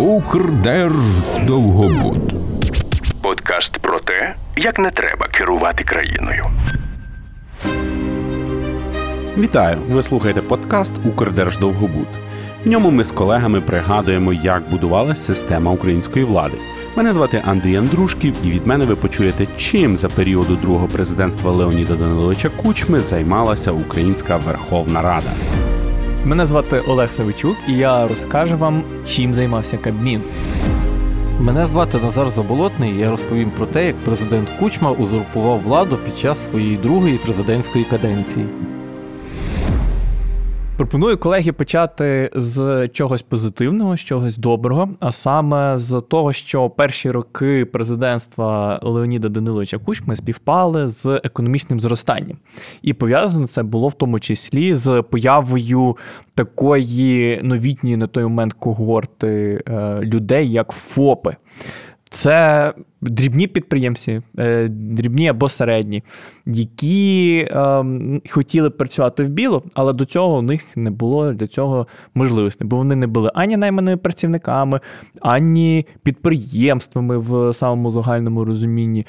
Укрдерждовгобуд. Подкаст про те, як не треба керувати країною. Вітаю! Ви слухаєте подкаст Укрдерждовгобуд. В ньому ми з колегами пригадуємо, як будувалася система української влади. Мене звати Андрій Андрушків, і від мене ви почуєте, чим за періоду другого президентства Леоніда Даниловича Кучми займалася Українська Верховна Рада. Мене звати Олег Савичук, і я розкажу вам, чим займався Кабмін. Мене звати Назар Заболотний. і Я розповім про те, як президент Кучма узурпував владу під час своєї другої президентської каденції. Пропоную колеги почати з чогось позитивного, з чогось доброго, а саме з того, що перші роки президентства Леоніда Даниловича Кучми співпали з економічним зростанням, і пов'язано це було в тому числі з появою такої новітньої на той момент когорти е, людей, як ФОПи. Це дрібні підприємці, е, дрібні або середні, які е, хотіли працювати в біло, але до цього у них не було для цього можливості, бо вони не були ані найманими працівниками, ані підприємствами в самому загальному розумінні.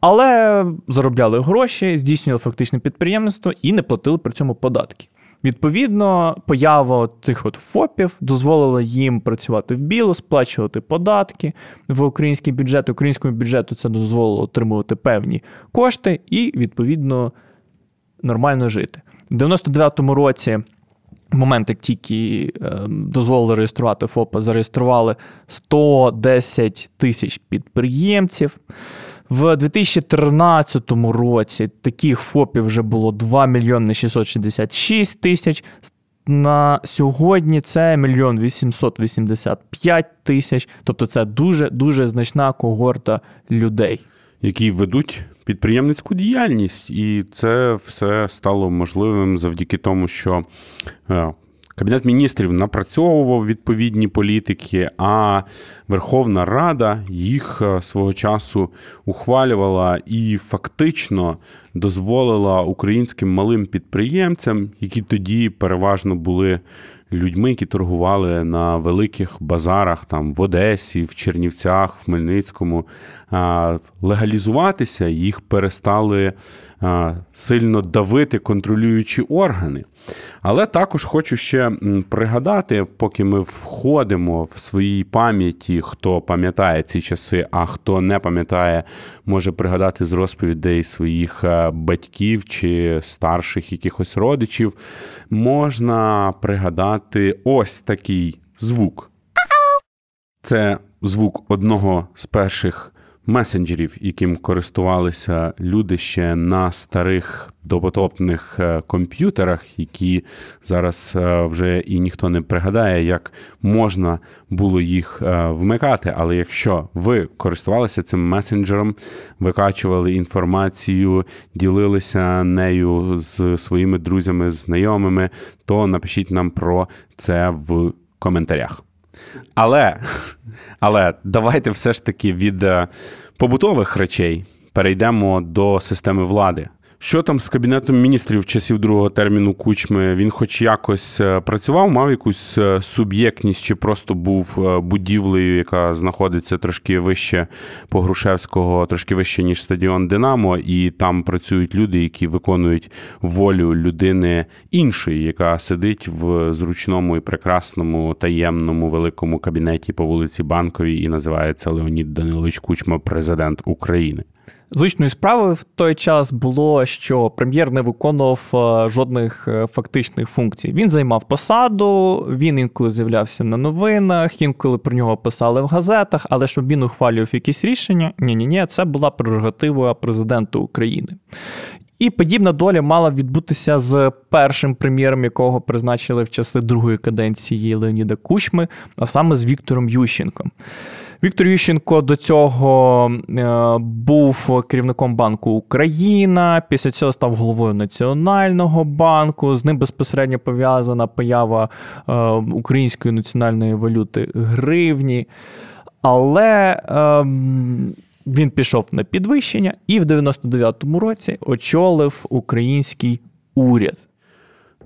Але заробляли гроші, здійснювали фактичне підприємництво і не платили при цьому податки. Відповідно, поява цих от ФОПів дозволила їм працювати в біло, сплачувати податки в український бюджет. Українському бюджету це дозволило отримувати певні кошти і, відповідно, нормально жити. В 99-му році. Момент, як тільки е, дозволили реєструвати ФОПа, зареєстрували 110 тисяч підприємців. В 2013 році таких ФОПів вже було 2 мільйони 666 тисяч. На сьогодні це 1 мільйон 885 тисяч. Тобто це дуже дуже значна когорта людей, які ведуть підприємницьку діяльність, і це все стало можливим завдяки тому, що е, Кабінет міністрів напрацьовував відповідні політики, а Верховна Рада їх е, свого часу ухвалювала і фактично дозволила українським малим підприємцям, які тоді переважно були людьми, які торгували на великих базарах там в Одесі, в Чернівцях, в Хмельницькому, легалізуватися, їх перестали сильно давити контролюючі органи. Але також хочу ще пригадати, поки ми входимо в своїй пам'яті, хто пам'ятає ці часи, а хто не пам'ятає, може пригадати з розповідей своїх е, батьків чи старших якихось родичів, можна пригадати ось такий звук. Це звук одного з перших месенджерів, яким користувалися люди ще на старих допотопних е, комп'ютерах, які зараз е, вже і ніхто не пригадає, як можна було їх е, вмикати. Але якщо ви користувалися цим месенджером, викачували інформацію, ділилися нею з своїми друзями, знайомими, то напишіть нам про це в коментарях. Але але давайте все ж таки від побутових речей перейдемо до системи влади. Що там з кабінетом міністрів часів другого терміну кучми? Він, хоч якось е, працював, мав якусь е, суб'єктність, чи просто був е, будівлею, яка знаходиться трошки вище Погрушевського, трошки вище ніж стадіон Динамо, і там працюють люди, які виконують волю людини іншої, яка сидить в зручному і прекрасному таємному великому кабінеті по вулиці Банковій і називається Леонід Данилович Кучма, президент України. Звичною справою в той час було, що прем'єр не виконував е, жодних е, фактичних функцій. Він займав посаду, він інколи з'являвся на новинах, інколи про нього писали в газетах, але щоб він ухвалював якісь рішення, ні ні ні це була прерогатива президента України. І подібна доля мала відбутися з першим прем'єром, якого призначили в часи другої каденції Леоніда Кучми, а саме з Віктором Ющенком. Віктор Ющенко до цього е, був керівником банку Україна. Після цього став головою Національного банку. З ним безпосередньо пов'язана поява е, української національної валюти гривні. Але ем, він пішов на підвищення і в 99-му році очолив український уряд.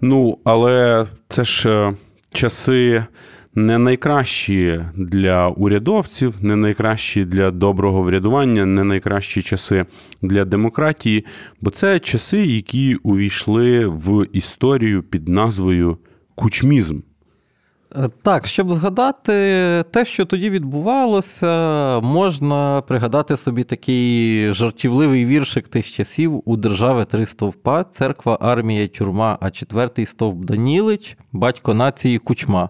Ну, але це ж е, часи не найкращі для урядовців, не найкращі для доброго врядування, не найкращі часи для демократії, бо це часи, які увійшли в історію під назвою кучмізм. Так, щоб згадати те, що тоді відбувалося, можна пригадати собі такий жартівливий віршик тих часів у держави три стовпа, церква, армія, тюрма, а четвертий стовп Данілич, батько нації кучма.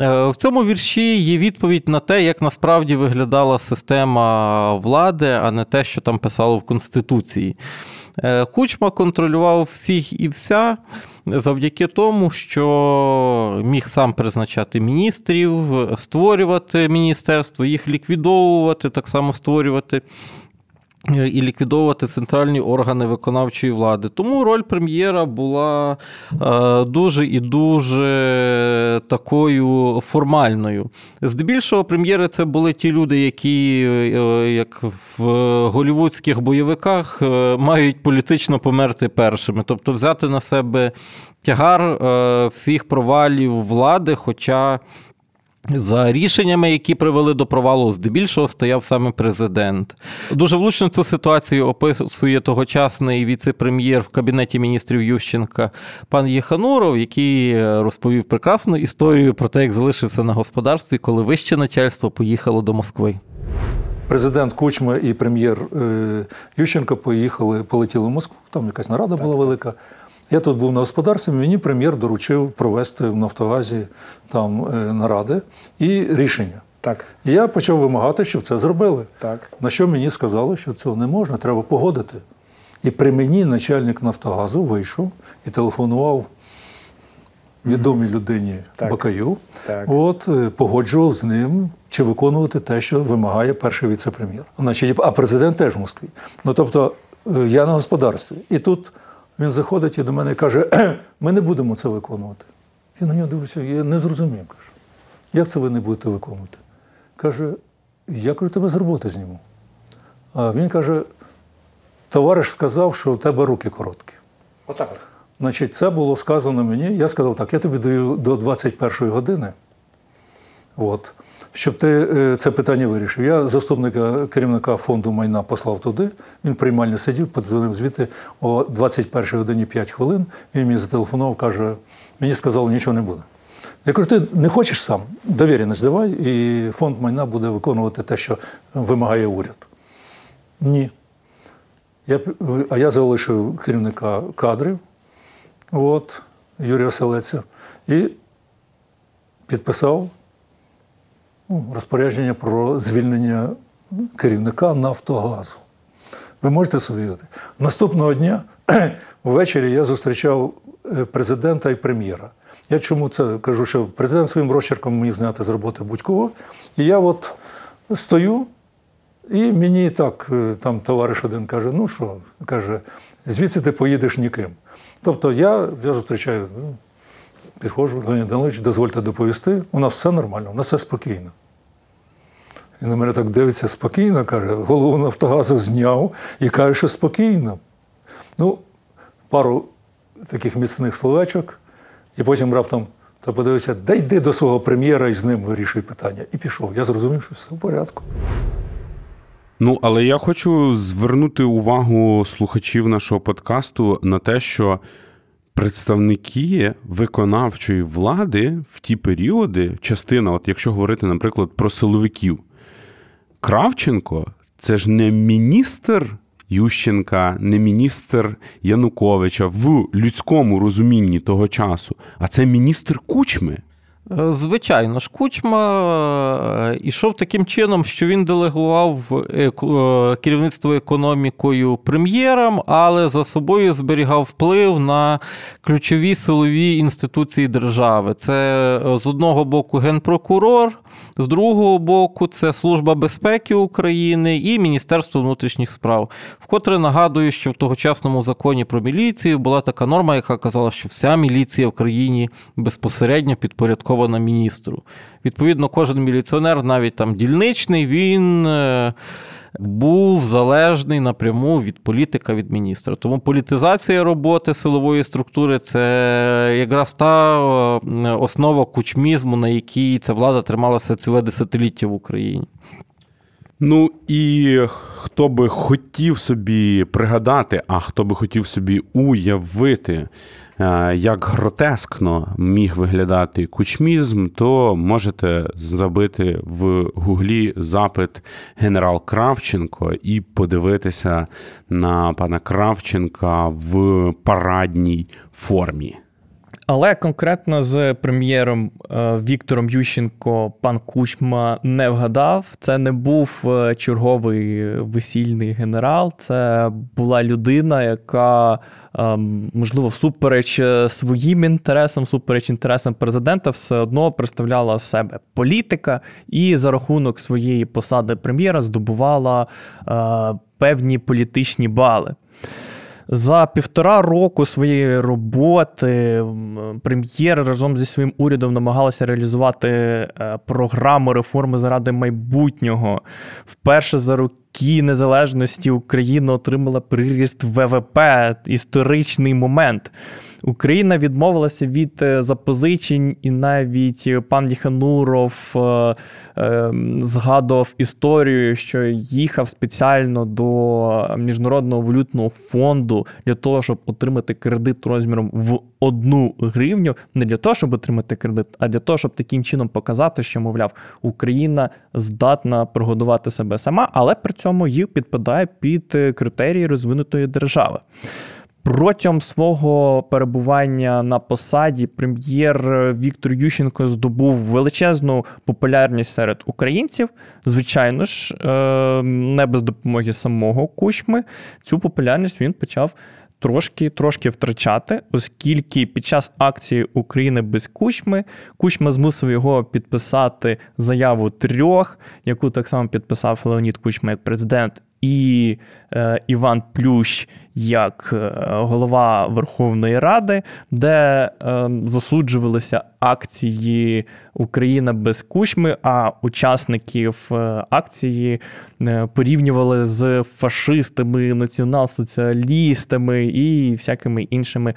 Е, в цьому вірші є відповідь на те, як насправді виглядала система влади, а не те, що там писало в Конституції. Е, Кучма контролював всіх і вся завдяки тому, що міг сам призначати міністрів, створювати міністерство, їх ліквідовувати, так само створювати. І ліквідовувати центральні органи виконавчої влади. Тому роль прем'єра була е, дуже і дуже такою формальною. Здебільшого, прем'єри це були ті люди, які, е, як в голівудських бойовиках, е, мають політично померти першими, тобто взяти на себе тягар всіх провалів влади, хоча за рішеннями, які привели до провалу, здебільшого стояв саме президент. Дуже влучно цю ситуацію описує тогочасний віце-прем'єр в кабінеті міністрів Ющенка пан Єхануров, який розповів прекрасну історію про те, як залишився на господарстві, коли вище начальство поїхало до Москви. Президент Кучма і прем'єр е, Ющенко поїхали, полетіли в Москву. Там якась нарада була велика. Я тут був на господарстві, мені прем'єр доручив провести в Нафтогазі там е, наради і рішення. Так. І я почав вимагати, щоб це зробили. Так. На що мені сказали, що цього не можна, треба погодити. І при мені начальник Нафтогазу вийшов і телефонував відомій людині Так. Бакаю, Так. От, е, погоджував з ним чи виконувати те, що вимагає перший віце-прем'єр. А президент теж в Москві. Ну тобто е, я на господарстві. І тут він заходить і до мене каже: ми не будемо це виконувати. Я на нього дивлюся, я не зрозумів. Кажу, як це ви не будете виконувати? Каже, я кажу, тебе з роботи зніму. А він каже: товариш сказав, що у тебе руки короткі. Отак. Значить, це було сказано мені. Я сказав, так, я тобі даю до 21 години, от, щоб ти е, це питання вирішив. Я заступника керівника фонду майна послав туди. Він приймально сидів, подзвонив звідти о 21 годині 5 хвилин. Він мені зателефонував, каже: мені сказали, нічого не буде. Я кажу, ти не хочеш сам, довіреність давай, і фонд майна буде виконувати те, що вимагає уряд. Ні. Я, а я залишив керівника кадрів, от, Юрія Селеця, і підписав розпорядження про звільнення керівника Нафтогазу. Ви можете собі? Наступного дня ввечері я зустрічав е, президента і прем'єра. Я чому це кажу, що президент своїм розчерком міг зняти з роботи будь-кого. І я от стою, і мені так е, там товариш один каже: ну що, каже, звідси ти поїдеш ніким. Тобто я, я зустрічаю, ну, підходжу, Леонід Данилович, дозвольте доповісти, у нас все нормально, у нас все спокійно. І на мене так дивиться спокійно, каже, голову Нафтогазу зняв і каже, що спокійно. Ну, пару таких міцних словечок, і потім раптом та подивився, да йди до свого прем'єра і з ним вирішуй питання. І пішов. Я зрозумів, що все в порядку. Ну, але я хочу звернути увагу слухачів нашого подкасту на те, що представники виконавчої влади в ті періоди, частина, от якщо говорити, наприклад, про силовиків, Кравченко це ж не міністр Ющенка, не міністр Януковича в людському розумінні того часу, а це міністр кучми. Е, Звичайно ж, Кучма йшов ішов таким чином, що він делегував е, керівництво економікою прем'єрам, але за собою зберігав вплив на ключові силові інституції держави. Це е, з одного боку генпрокурор, з другого боку, це Служба безпеки України і Міністерство внутрішніх справ. Вкотре нагадую, що в тогочасному законі про міліцію була така норма, яка казала, що вся міліція в країні безпосередньо підпорядкована міністру. Відповідно, кожен міліціонер, навіть там дільничний, він. Був залежний напряму від політика від міністра. Тому політизація роботи силової структури це якраз та основа кучмізму, на якій ця влада трималася ціле десятиліття в Україні. Ну і хто би хотів собі пригадати, а хто би хотів собі уявити, як гротескно міг виглядати кучмізм, то можете забити в гуглі запит генерал Кравченко і подивитися на пана Кравченка в парадній формі. Але конкретно з прем'єром е, Віктором Ющенко пан Кучма не вгадав. Це не був е, черговий весільний генерал. Це була людина, яка, е, можливо, всупереч своїм інтересам, всупереч інтересам президента, все одно представляла себе політика і за рахунок своєї посади прем'єра здобувала певні політичні бали. За півтора року своєї роботи прем'єр разом зі своїм урядом намагалася реалізувати е, програму реформи заради майбутнього. Вперше за роки незалежності Україна отримала приріст ВВП, історичний момент. Україна відмовилася від е, запозичень, і навіть пан Єхануров е, е, згадував історію, що їхав спеціально до міжнародного валютного фонду для того, щоб отримати кредит розміром в одну гривню, не для того, щоб отримати кредит, а для того, щоб таким чином показати, що, мовляв, Україна здатна прогодувати себе сама, але при цьому їх підпадає під критерії розвинутої держави. Протягом свого перебування на посаді прем'єр Віктор Ющенко здобув величезну популярність серед українців. Звичайно ж, е, не без допомоги самого кучми. Цю популярність він почав трошки трошки втрачати, оскільки під час акції України без кучми кучма змусив його підписати заяву трьох, яку так само підписав Леонід Кучма як президент і е, Іван Плющ як е, голова Верховної Ради, де е, засуджувалися акції Україна без кучми, а учасників акції порівнювали з фашистами, націонал-соціалістами і всякими іншими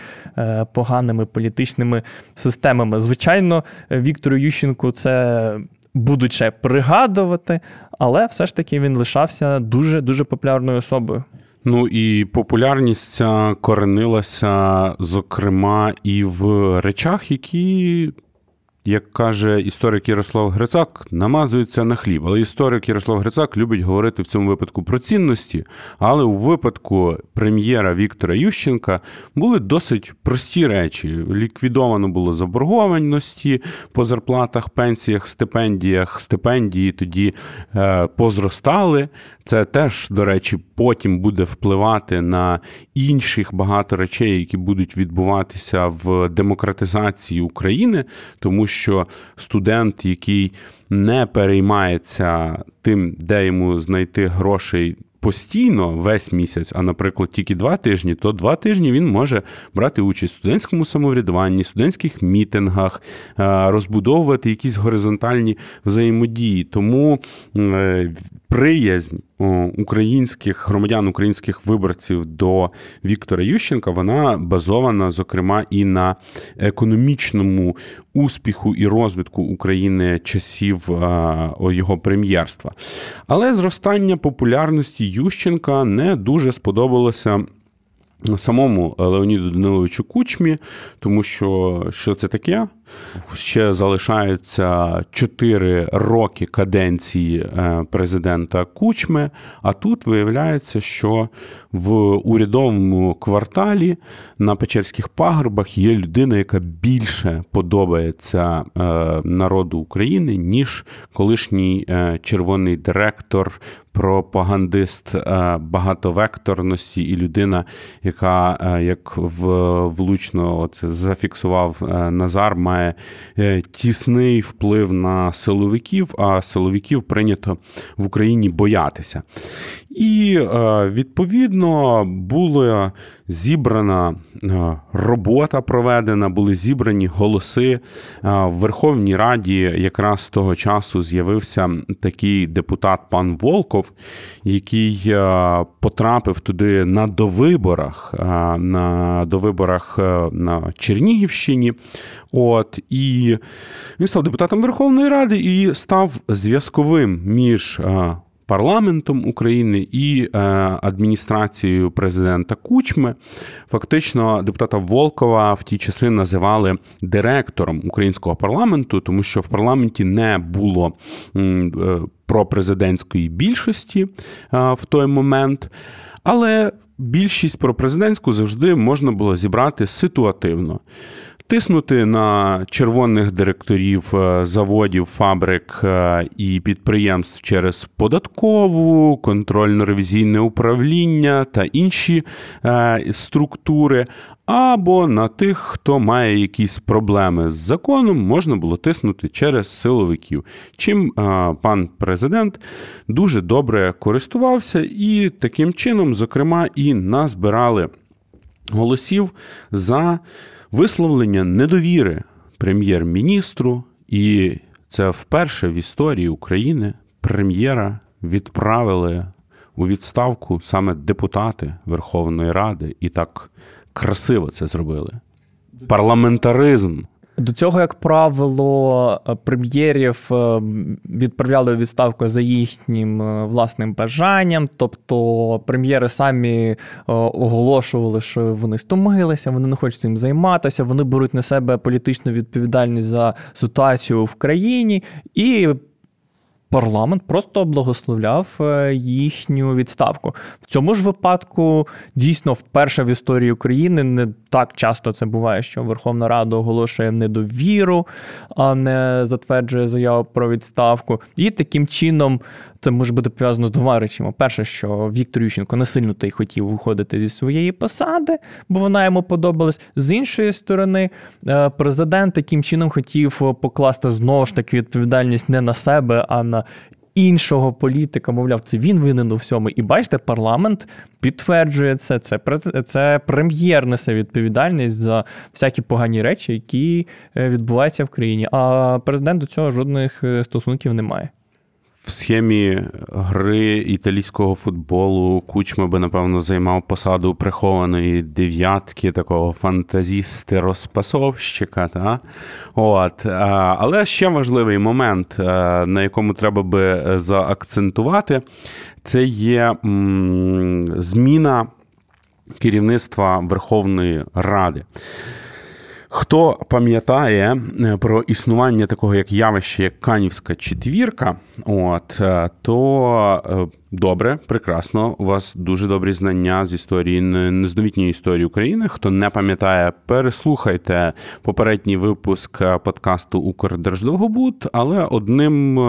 поганими політичними системами. Звичайно, Віктору Ющенку це будуть ще пригадувати, але все ж таки він лишався дуже дуже популярною особою. Ну і популярність ця коренилася, зокрема, і в речах, які як каже історик Ярослав Грицак, намазуються на хліб. Але історик Ярослав Грицак любить говорити в цьому випадку про цінності. Але у випадку прем'єра Віктора Ющенка були досить прості речі. Ліквідовано було заборгованості по зарплатах, пенсіях, стипендіях. Стипендії тоді е, позростали. Це теж, до речі, потім буде впливати на інших багато речей, які будуть відбуватися в демократизації України, тому що студент, який не переймається тим, де йому знайти грошей постійно весь місяць, а, наприклад, тільки два тижні, то два тижні він може брати участь в студентському самоврядуванні, студентських мітингах, е, розбудовувати якісь горизонтальні взаємодії. Тому е, приязнь українських громадян, українських виборців до Віктора Ющенка, вона базована, зокрема, і на економічному успіху і розвитку України часів е, його прем'єрства. Але зростання популярності Ющенка не дуже сподобалося. Самому Леоніду Даниловичу Кучмі, тому що що це таке? Ще залишаються 4 роки каденції е, президента Кучми. А тут виявляється, що в урядовому кварталі на Печерських пагорбах є людина, яка більше подобається е, народу України, ніж колишній е, червоний директор. Пропагандист багатовекторності і людина, яка як влучно це зафіксував Назар, має має е, тісний вплив на силовиків, а силовиків прийнято в Україні боятися. І е, відповідно була зібрана е, робота проведена, були зібрані голоси е, в Верховній Раді. Якраз з того часу з'явився такий депутат пан Волков, який потрапив туди на довиборах, на довиборах на Чернігівщині. От і він став депутатом Верховної Ради і став зв'язковим між парламентом України і е, адміністрацією президента Кучми. Фактично, депутата Волкова в ті часи називали директором українського парламенту, тому що в парламенті не було е, пропрезидентської більшості е, в той момент. Але більшість пропрезидентську завжди можна було зібрати ситуативно тиснути на червоних директорів е, заводів, фабрик е, і підприємств через податкову, контрольно-ревізійне управління та інші е, структури. Або на тих, хто має якісь проблеми з законом, можна було тиснути через силовиків. Чим пан президент дуже добре користувався, і таким чином, зокрема, і назбирали голосів за висловлення недовіри прем'єр-міністру, і це вперше в історії України прем'єра відправили у відставку саме депутати Верховної Ради і так красиво це зробили. Парламентаризм до цього, як правило, е, прем'єрів е, відправляли у відставку за їхнім е, власним бажанням. Тобто прем'єри самі оголошували, що вони стомилися, вони не хочуть цим займатися, вони беруть на себе політичну відповідальність за ситуацію в країні і парламент просто благословляв е, їхню відставку. В цьому ж випадку дійсно вперше в історії України не так часто це буває, що Верховна Рада оголошує недовіру, а не затверджує заяву про відставку. І таким чином це може бути пов'язано з двома речами. Перше, що Віктор Ющенко не сильно той хотів виходити зі своєї посади, бо вона йому подобалась. З іншої сторони, е, президент таким чином хотів покласти знову ж таки відповідальність не на себе, а на іншого політика. Мовляв, це він винен у всьому. І бачите, парламент підтверджує це. Це це прем'єр несе відповідальність за всякі погані речі, які е, відбуваються в країні. А президент до цього жодних е, стосунків не має в схемі гри італійського футболу Кучма би, напевно, займав посаду прихованої дев'ятки, такого фантазісти розпасовщика. Та? От. Але ще важливий момент, на якому треба би заакцентувати, це є зміна керівництва Верховної Ради. Хто пам'ятає е, про існування такого як явище, як Канівська четвірка, от е, то е, добре, прекрасно. У вас дуже добрі знання з історії нездовітньої історії України. Хто не пам'ятає, переслухайте попередній випуск подкасту Укрдерждовгобуд, але одним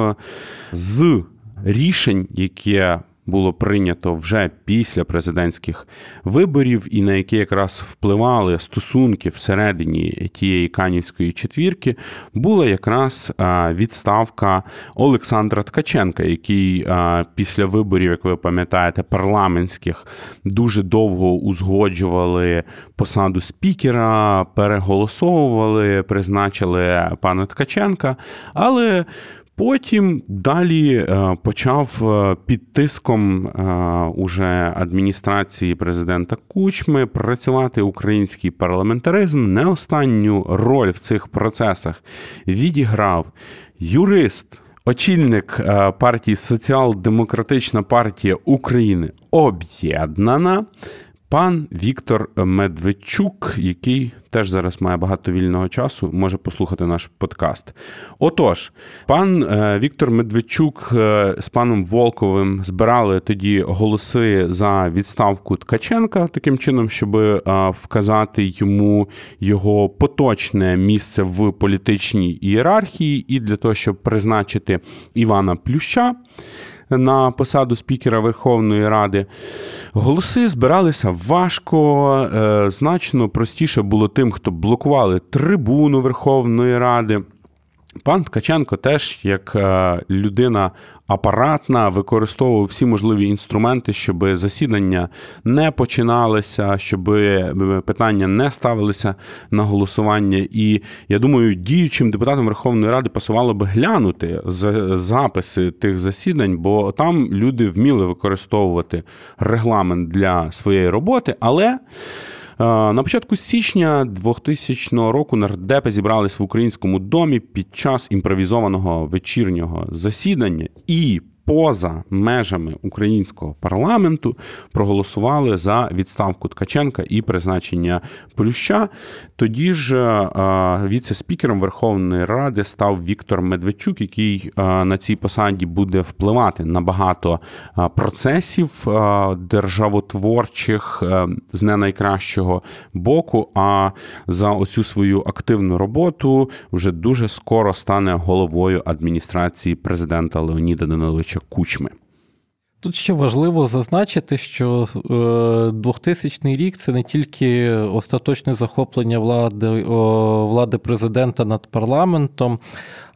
з рішень, яке було прийнято вже після президентських виборів, і на які якраз впливали стосунки всередині тієї канівської четвірки, була якраз відставка Олександра Ткаченка, який після виборів, як ви пам'ятаєте, парламентських дуже довго узгоджували посаду спікера, переголосовували, призначили пана Ткаченка, але Потім далі е, почав е, під тиском е, уже адміністрації президента Кучми працювати український парламентаризм. Не останню роль в цих процесах відіграв юрист. Очільник партії Соціал-Демократична партія України об'єднана Пан Віктор Медведчук, який теж зараз має багато вільного часу, може послухати наш подкаст. Отож, пан е, Віктор Медведчук е, з паном Волковим збирали тоді голоси за відставку Ткаченка, таким чином, щоб е, вказати йому його поточне місце в політичній ієрархії, і для того, щоб призначити Івана Плюща на посаду спікера Верховної Ради. Голоси збиралися важко, е, значно простіше було тим, хто блокували трибуну Верховної Ради. Пан Ткаченко теж, як е, людина апаратна, використовував всі можливі інструменти, щоб засідання не починалися, щоб е, питання не ставилися на голосування. І я думаю, діючим депутатам Верховної Ради пасувало би глянути записи тих засідань, бо там люди вміли використовувати регламент для своєї роботи, але. Е, на початку січня 2000 року нардепи зібрались в українському домі під час імпровізованого вечірнього засідання і поза межами українського парламенту проголосували за відставку Ткаченка і призначення Плюща. Тоді ж е, віце-спікером Верховної Ради став Віктор Медведчук, який е, на цій посаді буде впливати на багато е, процесів державотворчих з не найкращого боку. А за оцю свою активну роботу вже дуже скоро стане головою адміністрації президента Леоніда Даниловича Кучми. Тут ще важливо зазначити, що 2000 е, рік це не тільки остаточне захоплення влади влади президента над парламентом,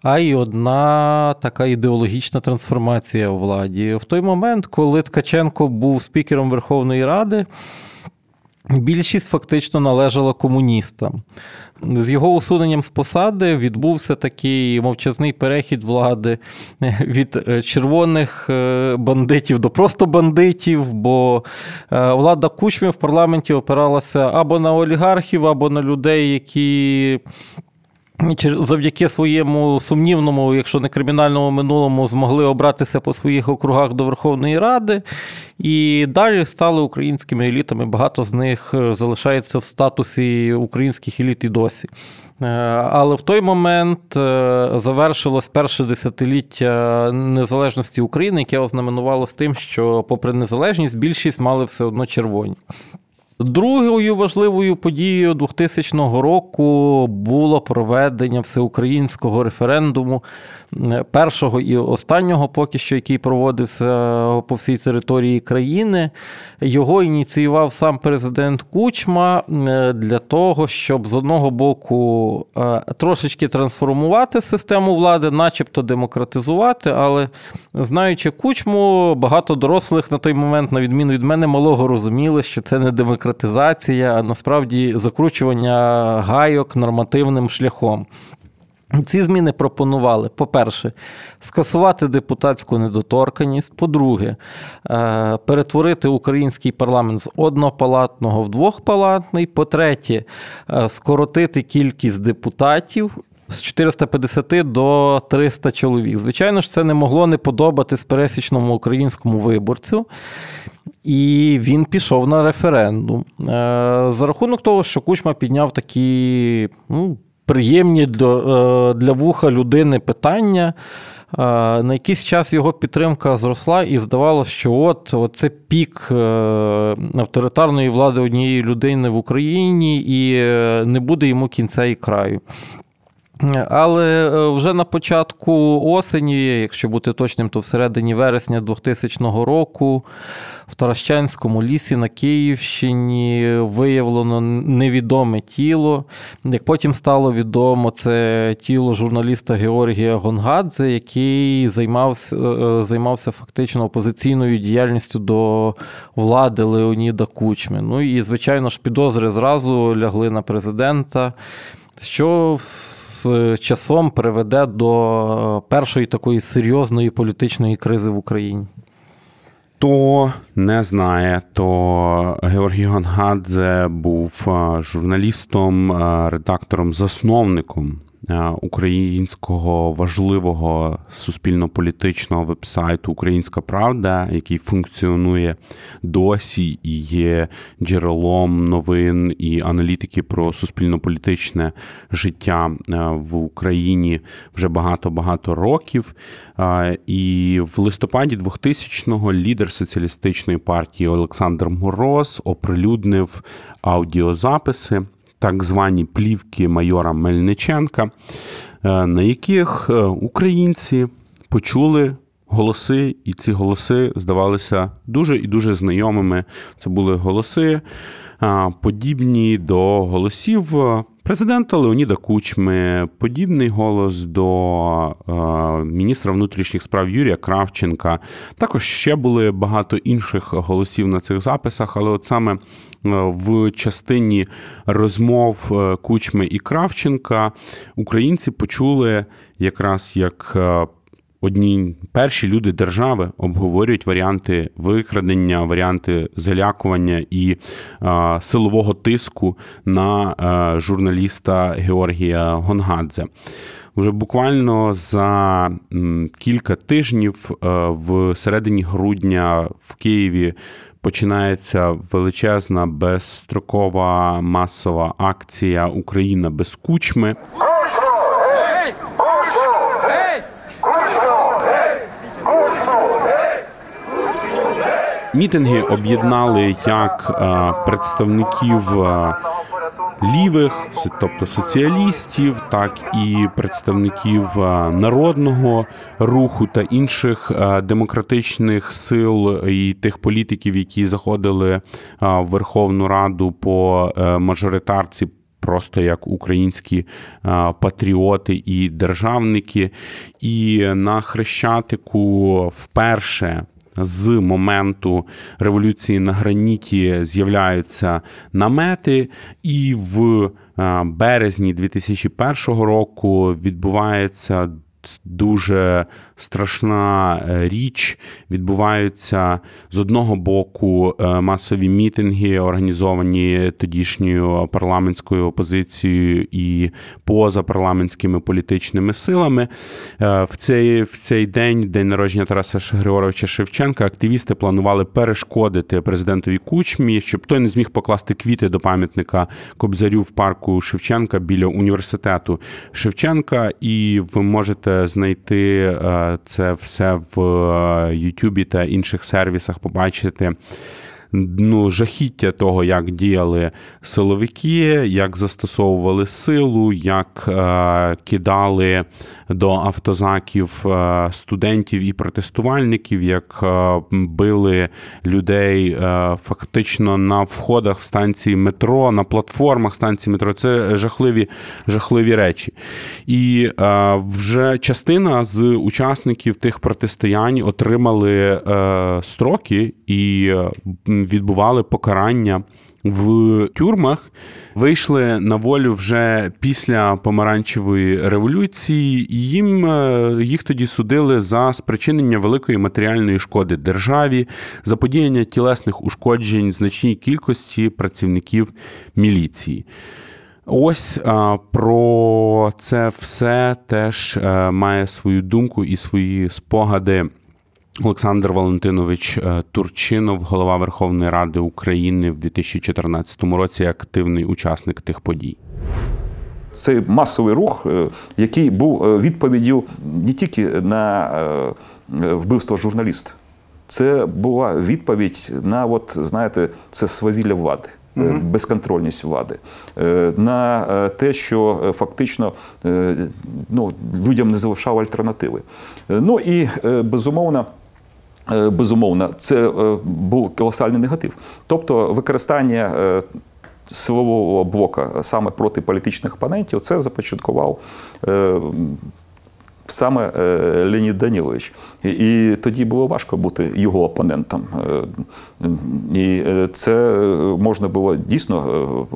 а й одна така ідеологічна трансформація у владі. В той момент, коли Ткаченко був спікером Верховної Ради. Більшість фактично належала комуністам. З його усуненням з посади відбувся такий мовчазний перехід влади від е, червоних е, бандитів до просто бандитів, бо е, влада Кучмі в парламенті опиралася або на олігархів, або на людей, які завдяки своєму сумнівному, якщо не кримінальному минулому, змогли обратися по своїх округах до Верховної Ради. І далі стали українськими елітами. Багато з них е, залишається в статусі українських еліт і досі. Е, але в той момент е, завершилось перше десятиліття незалежності України, яке ознаменувалося тим, що, попри незалежність, більшість мали все одно червоні. Другою важливою подією 2000 року було проведення всеукраїнського референдуму першого і останнього, поки що, який проводився по всій території країни. Його ініціював сам президент Кучма е, для того, щоб з одного боку е, трошечки трансформувати систему влади, начебто демократизувати. Але знаючи кучму, багато дорослих на той момент, на відміну від мене, малого розуміли, що це не демократизація, а насправді закручування гайок нормативним шляхом. Ці зміни пропонували, по-перше, скасувати депутатську недоторканність. По-друге, е, перетворити український парламент з однопалатного в двохпалатний. По-третє, е, скоротити кількість депутатів. З 450 до 300 чоловік. Звичайно ж, це не могло не подобатись пересічному українському виборцю, і він пішов на референдум. Е, за рахунок того, що Кучма підняв такі ну, приємні для, е, для вуха людини питання. Е, на якийсь час його підтримка зросла, і здавалося, що от, от це пік е, авторитарної влади однієї людини в Україні, і не буде йому кінця і краю. Але вже на початку осені, якщо бути точним, то всередині вересня 2000 року в Таращанському лісі на Київщині виявлено невідоме тіло. Як потім стало відомо, це тіло журналіста Георгія Гонгадзе, який займався е, займався фактично опозиційною діяльністю до влади Леоніда Кучми. Ну і, звичайно ж, підозри зразу лягли на президента. Що з часом приведе до першої такої серйозної політичної кризи в Україні. Хто не знає, то Георгій Гонгадзе був журналістом, редактором, засновником українського важливого суспільно-політичного вебсайту Українська Правда, який функціонує досі і є джерелом новин і аналітики про суспільно-політичне життя в Україні вже багато-багато років. І в листопаді 2000-го лідер соціалістичної партії Олександр Мороз оприлюднив аудіозаписи так звані плівки майора Мельниченка, е, на яких е, українці почули голоси, і ці голоси здавалися дуже і дуже знайомими. Це були голоси, подібні до голосів президента Леоніда Кучми, подібний голос до міністра внутрішніх справ Юрія Кравченка. Також ще були багато інших голосів на цих записах, але от саме в частині розмов Кучми і Кравченка українці почули якраз як одні перші люди держави обговорюють варіанти викрадення, варіанти залякування і е, силового тиску на е, журналіста Георгія Гонгадзе. Вже буквально за кілька тижнів е, в середині грудня в Києві починається величезна безстрокова масова акція Україна без кучми. Мітинги об'єднали як е, представників е, лівих, тобто соціалістів, так і представників е, народного руху та інших демократичних сил і тих політиків, які заходили в Верховну Раду по мажоритарці. Просто як українські патріоти і державники, і на Хрещатику вперше з моменту революції на граніті з'являються намети, і в е, березні 2001 року відбувається дуже страшна е, річ. Відбуваються з одного боку е, масові мітинги, організовані тодішньою парламентською опозицією і позапарламентськими політичними силами. Е, в цей в цей день, день народження Тараса Григоровича Шевченка, активісти планували перешкодити президентові кучмі, щоб той не зміг покласти квіти до пам'ятника Кобзарю в парку Шевченка біля університету Шевченка. І ви можете знайти це все в е, Ютубі та інших сервісах побачити ну, жахіття того, як діяли силовики, як застосовували силу, як е, кидали до автозаків е, студентів і протестувальників, як е, били людей е, фактично на входах в станції метро, на платформах станції метро. Це жахливі, жахливі речі. І е, вже частина з учасників тих протистоянь отримали е, строки і відбували покарання в тюрмах, вийшли на волю вже після помаранчевої революції, і їм е, їх тоді судили за спричинення великої матеріальної шкоди державі, заподіяння тілесних ушкоджень значній кількості працівників міліції. Ось а, про це все теж е, має свою думку і свої спогади. Олександр Валентинович е, Турчинов, голова Верховної Ради України в 2014 році, активний учасник тих подій. Це масовий рух, е, який був е, відповіддю не тільки на вбивство журналіста. Це була відповідь на, от, знаєте, це свавілля влади. Угу. Безконтрольність влади, на те, що фактично ну, людям не залишав альтернативи. Ну і безумовно. Е, безумовно, це е, був колосальний негатив. Тобто використання е, силового блока саме проти політичних опонентів, це започаткував. Саме Леонід Данілович. І тоді було важко бути його опонентом. І це можна було дійсно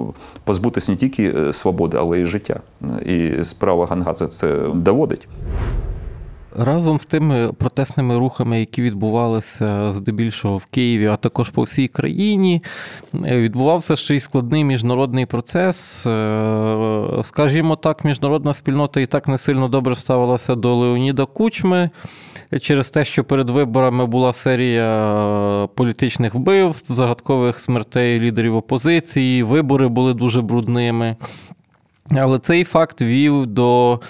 позбутися не тільки свободи, але й життя. І справа Гангадзе це доводить. Разом з тими протестними рухами, які відбувалися здебільшого в Києві, а також по всій країні, е, відбувався ще й складний міжнародний процес. Е, скажімо так, міжнародна спільнота і так не сильно добре ставилася до Леоніда Кучми через те, що перед виборами була серія політичних вбивств, загадкових смертей лідерів опозиції, вибори були дуже брудними. Але цей факт вів до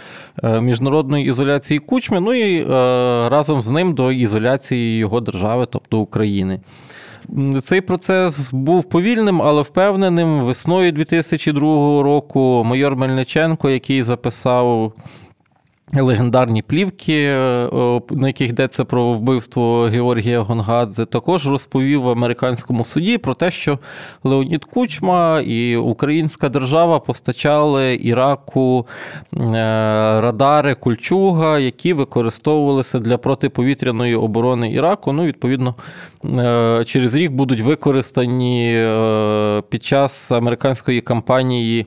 е, міжнародної ізоляції кучми, ну і е, разом з ним до ізоляції його держави, тобто України. Цей процес був повільним, але впевненим. Весною 2002 року майор Мельниченко, який записав легендарні плівки, е, на яких йдеться про вбивство Георгія Гонгадзе, також розповів в американському суді про те, що Леонід Кучма і Українська держава постачали Іраку е, радари Кульчуга, які використовувалися для протиповітряної оборони Іраку. Ну, відповідно, е, через рік будуть використані під час американської кампанії.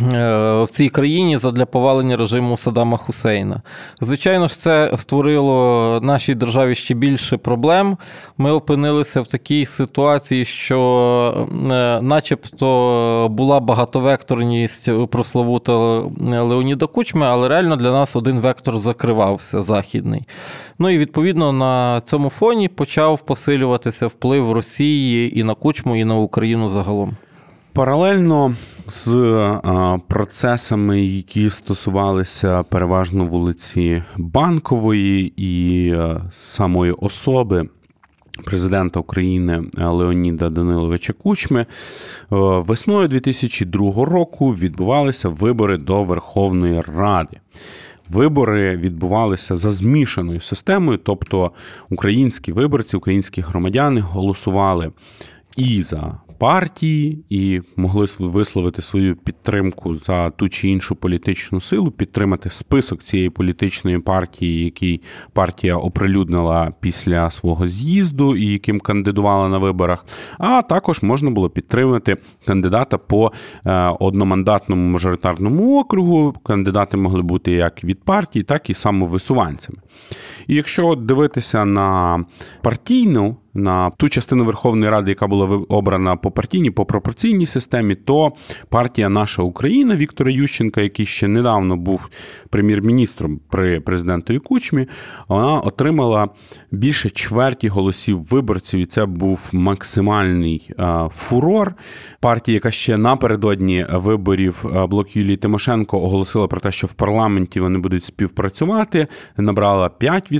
Е, в цій країні задля повалення режиму Саддама Хусейна. Звичайно ж, це створило нашій державі ще більше проблем. Ми опинилися в такій ситуації, що, е, начебто, була багатовекторність прословута Леоніда Кучми, але реально для нас один вектор закривався західний. Ну і відповідно на цьому фоні почав посилюватися вплив Росії і на Кучму, і на Україну загалом. Паралельно з процесами, які стосувалися переважно вулиці Банкової і самої особи. Президента України Леоніда Даниловича Кучми весною 2002 року відбувалися вибори до Верховної Ради. Вибори відбувалися за змішаною системою, тобто українські виборці, українські громадяни голосували і за партії і могли висловити свою підтримку за ту чи іншу політичну силу, підтримати список цієї політичної партії, який партія оприлюднила після свого з'їзду і яким кандидувала на виборах. А також можна було підтримати кандидата по е, одномандатному мажоритарному округу. Кандидати могли бути як від партії, так і самовисуванцями. І якщо дивитися на партійну на ту частину Верховної Ради, яка була обрана по партійній, по пропорційній системі, то партія Наша Україна Віктора Ющенка, який ще недавно був прем'єр-міністром при президентові Кучмі, вона отримала більше чверті голосів виборців, і це був максимальний фурор. Партія, яка ще напередодні виборів блок Юлії Тимошенко оголосила про те, що в парламенті вони будуть співпрацювати, набрала 5%,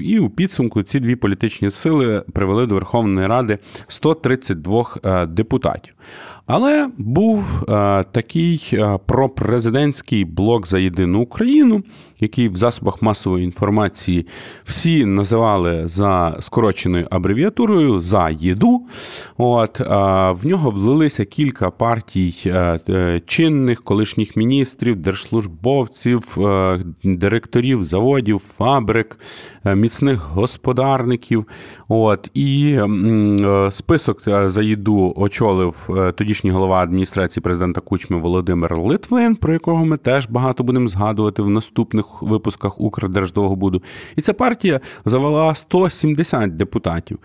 і у підсумку ці дві політичні сили привели до Верховної Ради 132 е, депутатів. Але був е, такий е, пропрезидентський блок за єдину Україну, який в засобах масової інформації всі називали за скороченою абревіатурою за єду. От в нього влилися кілька партій чинних колишніх міністрів, держслужбовців, директорів заводів, фабрик, міцних господарників. От і список за їду очолив тодішній голова адміністрації президента Кучми Володимир Литвин, про якого ми теж багато будемо згадувати в наступних випусках Укрдерждовгобуду. І ця партія завела 170 депутатів.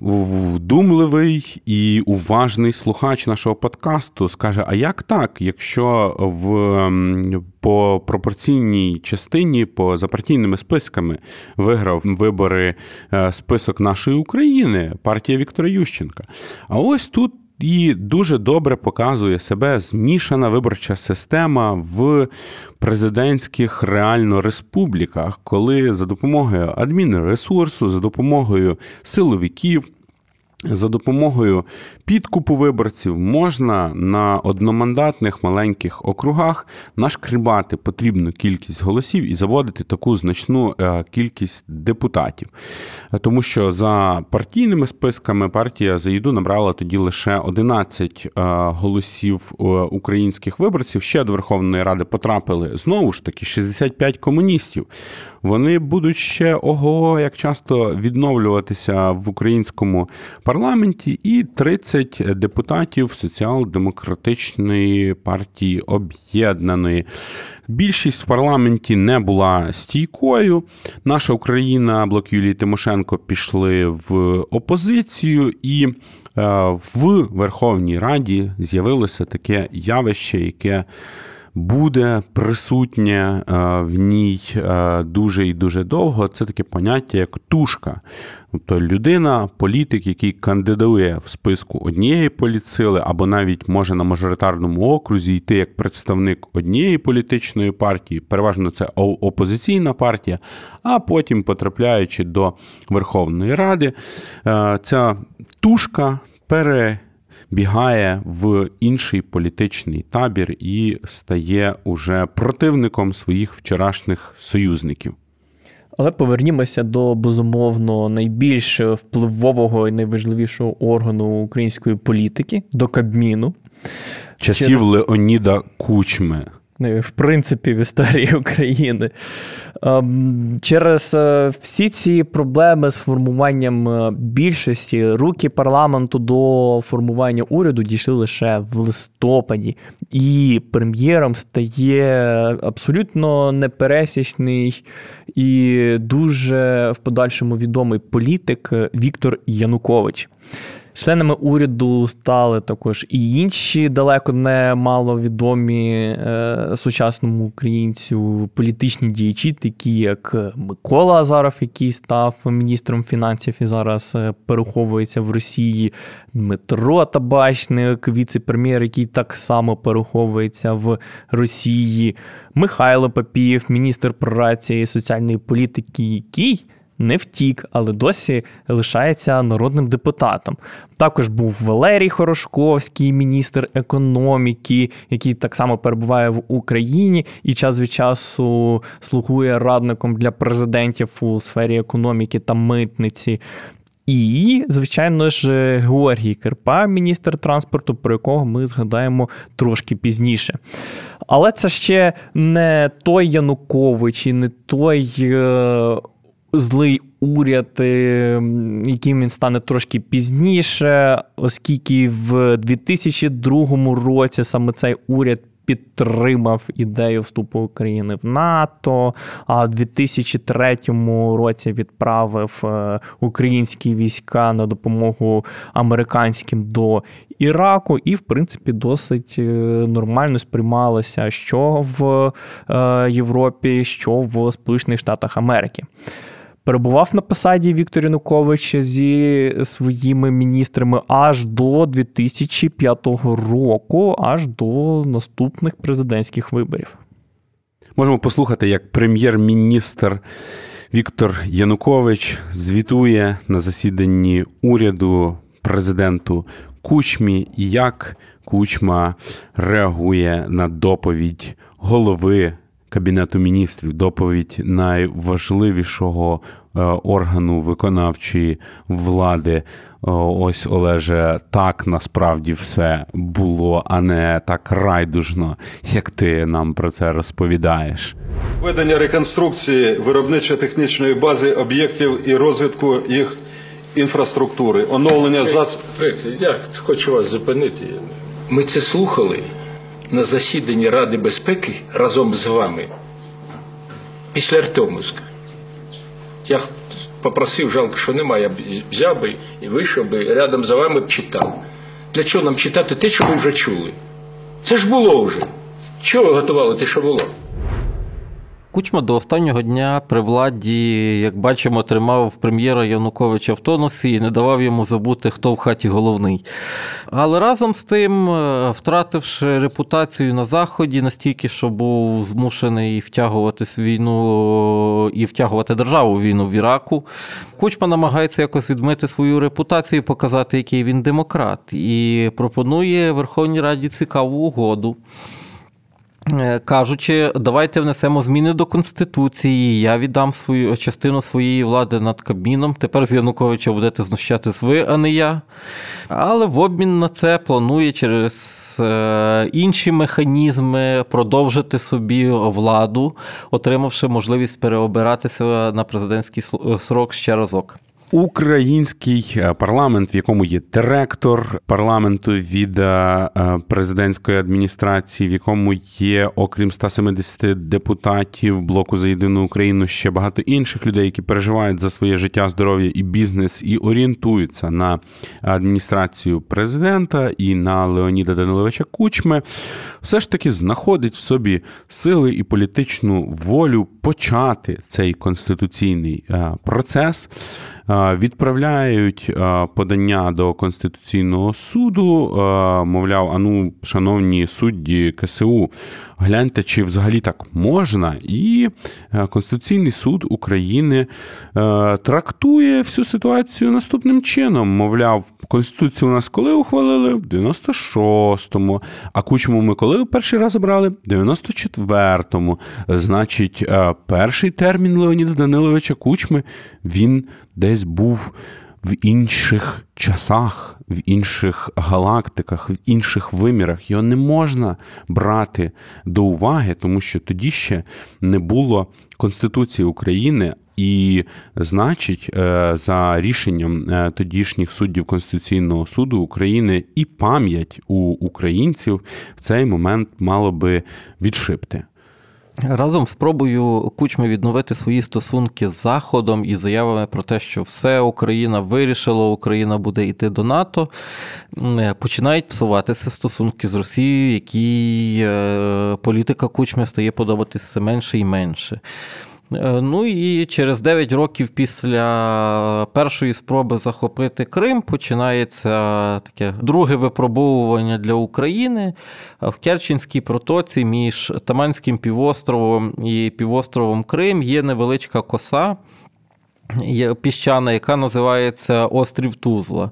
Вдумливий і уважний слухач нашого подкасту скаже: а як так, якщо в по пропорційній частині, по запартійними списками виграв вибори е, список нашої України, партія Віктора Ющенка? А ось тут і дуже добре показує себе змішана виборча система в президентських реально республіках, коли за допомогою адмінресурсу, за допомогою силовиків. За допомогою підкупу виборців можна на одномандатних маленьких округах нашкрібати потрібну кількість голосів і заводити таку значну е, кількість депутатів. Тому що за партійними списками партія за їду набрала тоді лише 11 е, голосів е, українських виборців. Ще до Верховної Ради потрапили знову ж таки 65 комуністів. Вони будуть ще ого, як часто відновлюватися в українському парламенті, і 30 депутатів соціал-демократичної партії об'єднаної. Більшість в парламенті не була стійкою. Наша Україна, блок Юлії Тимошенко, пішли в опозицію, і е, в Верховній Раді з'явилося таке явище, яке буде присутнє е, в ній е, дуже і дуже довго. Це таке поняття, як тушка. Тобто людина, політик, який кандидує в списку однієї політсили, або навіть може на мажоритарному окрузі йти як представник однієї політичної партії, переважно це опозиційна партія, а потім, потрапляючи до Верховної Ради, е, ця тушка пере бігає в інший політичний табір і стає уже противником своїх вчорашніх союзників. Але повернімося до безумовно найбільш впливового і найважливішого органу української політики до Кабміну. Часів Через... Леоніда Кучми. Ну, в принципі, в історії України. Ем, через е, всі ці проблеми з формуванням е, більшості руки парламенту до формування уряду дійшли лише в листопаді, і прем'єром стає абсолютно непересічний і дуже в подальшому відомий політик Віктор Янукович. Членами уряду стали також і інші далеко не маловідомі е, сучасному українцю політичні діячі, такі як Микола Азаров, який став міністром фінансів і зараз е, переховується в Росії, Дмитро Табачник, віце-прем'єр, який так само переховується в Росії, Михайло Папієв, міністр праці і соціальної політики, який не втік, але досі лишається народним депутатом. Також був Валерій Хорошковський, міністр економіки, який так само перебуває в Україні і час від часу слугує радником для президентів у сфері економіки та митниці. І, звичайно ж, Георгій Керпа, міністр транспорту, про якого ми згадаємо трошки пізніше. Але це ще не той Янукович і не той е, злий уряд, е, яким він стане трошки пізніше, оскільки в 2002 році саме цей уряд. Підтримав ідею вступу України в НАТО, а в 2003 році відправив е, українські війська на допомогу американським до Іраку, і, в принципі, досить е, нормально сприймалося що в Європі, що в Сполучених Штатах Америки. Перебував на посаді Віктор Янукович зі своїми міністрами аж до 2005 року, аж до наступних президентських виборів. Можемо послухати, як прем'єр-міністр Віктор Янукович звітує на засіданні уряду президенту Кучмі як Кучма реагує на доповідь голови Кабінету міністрів, доповідь найважливішого е, органу виконавчої влади. Ось Олеже, так насправді все було, а не так райдужно, як ти нам про це розповідаєш. Ведення реконструкції виробничо-технічної бази об'єктів і розвитку їх інфраструктури, оновлення зас... Я хочу вас зупинити. Ми це слухали на засіданні Ради безпеки разом з вами після Артемовська. Я попросив, жалко, що немає, я взяв би і вийшов би рядом за вами б читав. Для чого нам читати те, що ви вже чули? Це ж було вже. Чого ви готували те, що було? Кучма до останнього дня при владі, як бачимо, тримав прем'єра Януковича в тонусі і не давав йому забути, хто в хаті головний. Але разом з тим, е, втративши репутацію на Заході, настільки, що був змушений втягуватись в війну і втягувати державу в війну в Іраку, Кучма намагається якось відмити свою репутацію, показати, який він демократ, і пропонує Верховній Раді цікаву угоду. Е, кажучи, давайте внесемо зміни до Конституції. Я віддам свою частину своєї влади над Кабміном. Тепер з Януковича будете знущатись ви, а не я. Але в обмін на це планує через е, інші механізми продовжити собі владу, отримавши можливість переобиратися на президентський срок ще разок. Український е, парламент, в якому є директор парламенту від е, е, президентської адміністрації, в якому є, окрім 170 депутатів блоку за єдину Україну, ще багато інших людей, які переживають за своє життя, здоров'я і бізнес, і орієнтуються на адміністрацію президента і на Леоніда Даниловича Кучми, все ж таки знаходить в собі сили і політичну волю почати цей конституційний процес. Відправляють подання до Конституційного суду, мовляв, ану, шановні судді КСУ, гляньте, чи взагалі так можна. І Конституційний суд України трактує всю ситуацію наступним чином. Мовляв, Конституцію у нас коли ухвалили? В 96-му. А кучму ми коли перший раз обрали? В 94-му. Значить, перший термін Леоніда Даниловича Кучми він десь був в інших часах, в інших галактиках, в інших вимірах. Його не можна брати до уваги, тому що тоді ще не було Конституції України. І, значить, е, за рішенням е, тодішніх суддів Конституційного суду України і пам'ять у українців в цей момент мало би відшипти. Разом спробую кучми відновити свої стосунки з Заходом і заявами про те, що все Україна вирішила, Україна буде йти до НАТО, е, починають псуватися стосунки з Росією, які політика кучми стає подобатися все менше і менше. Е, ну і через 9 років після першої спроби захопити Крим починається таке друге випробовування для України в Керченській протоці між Таманським півостровом і півостровом Крим є невеличка коса піщана, яка називається Острів Тузла.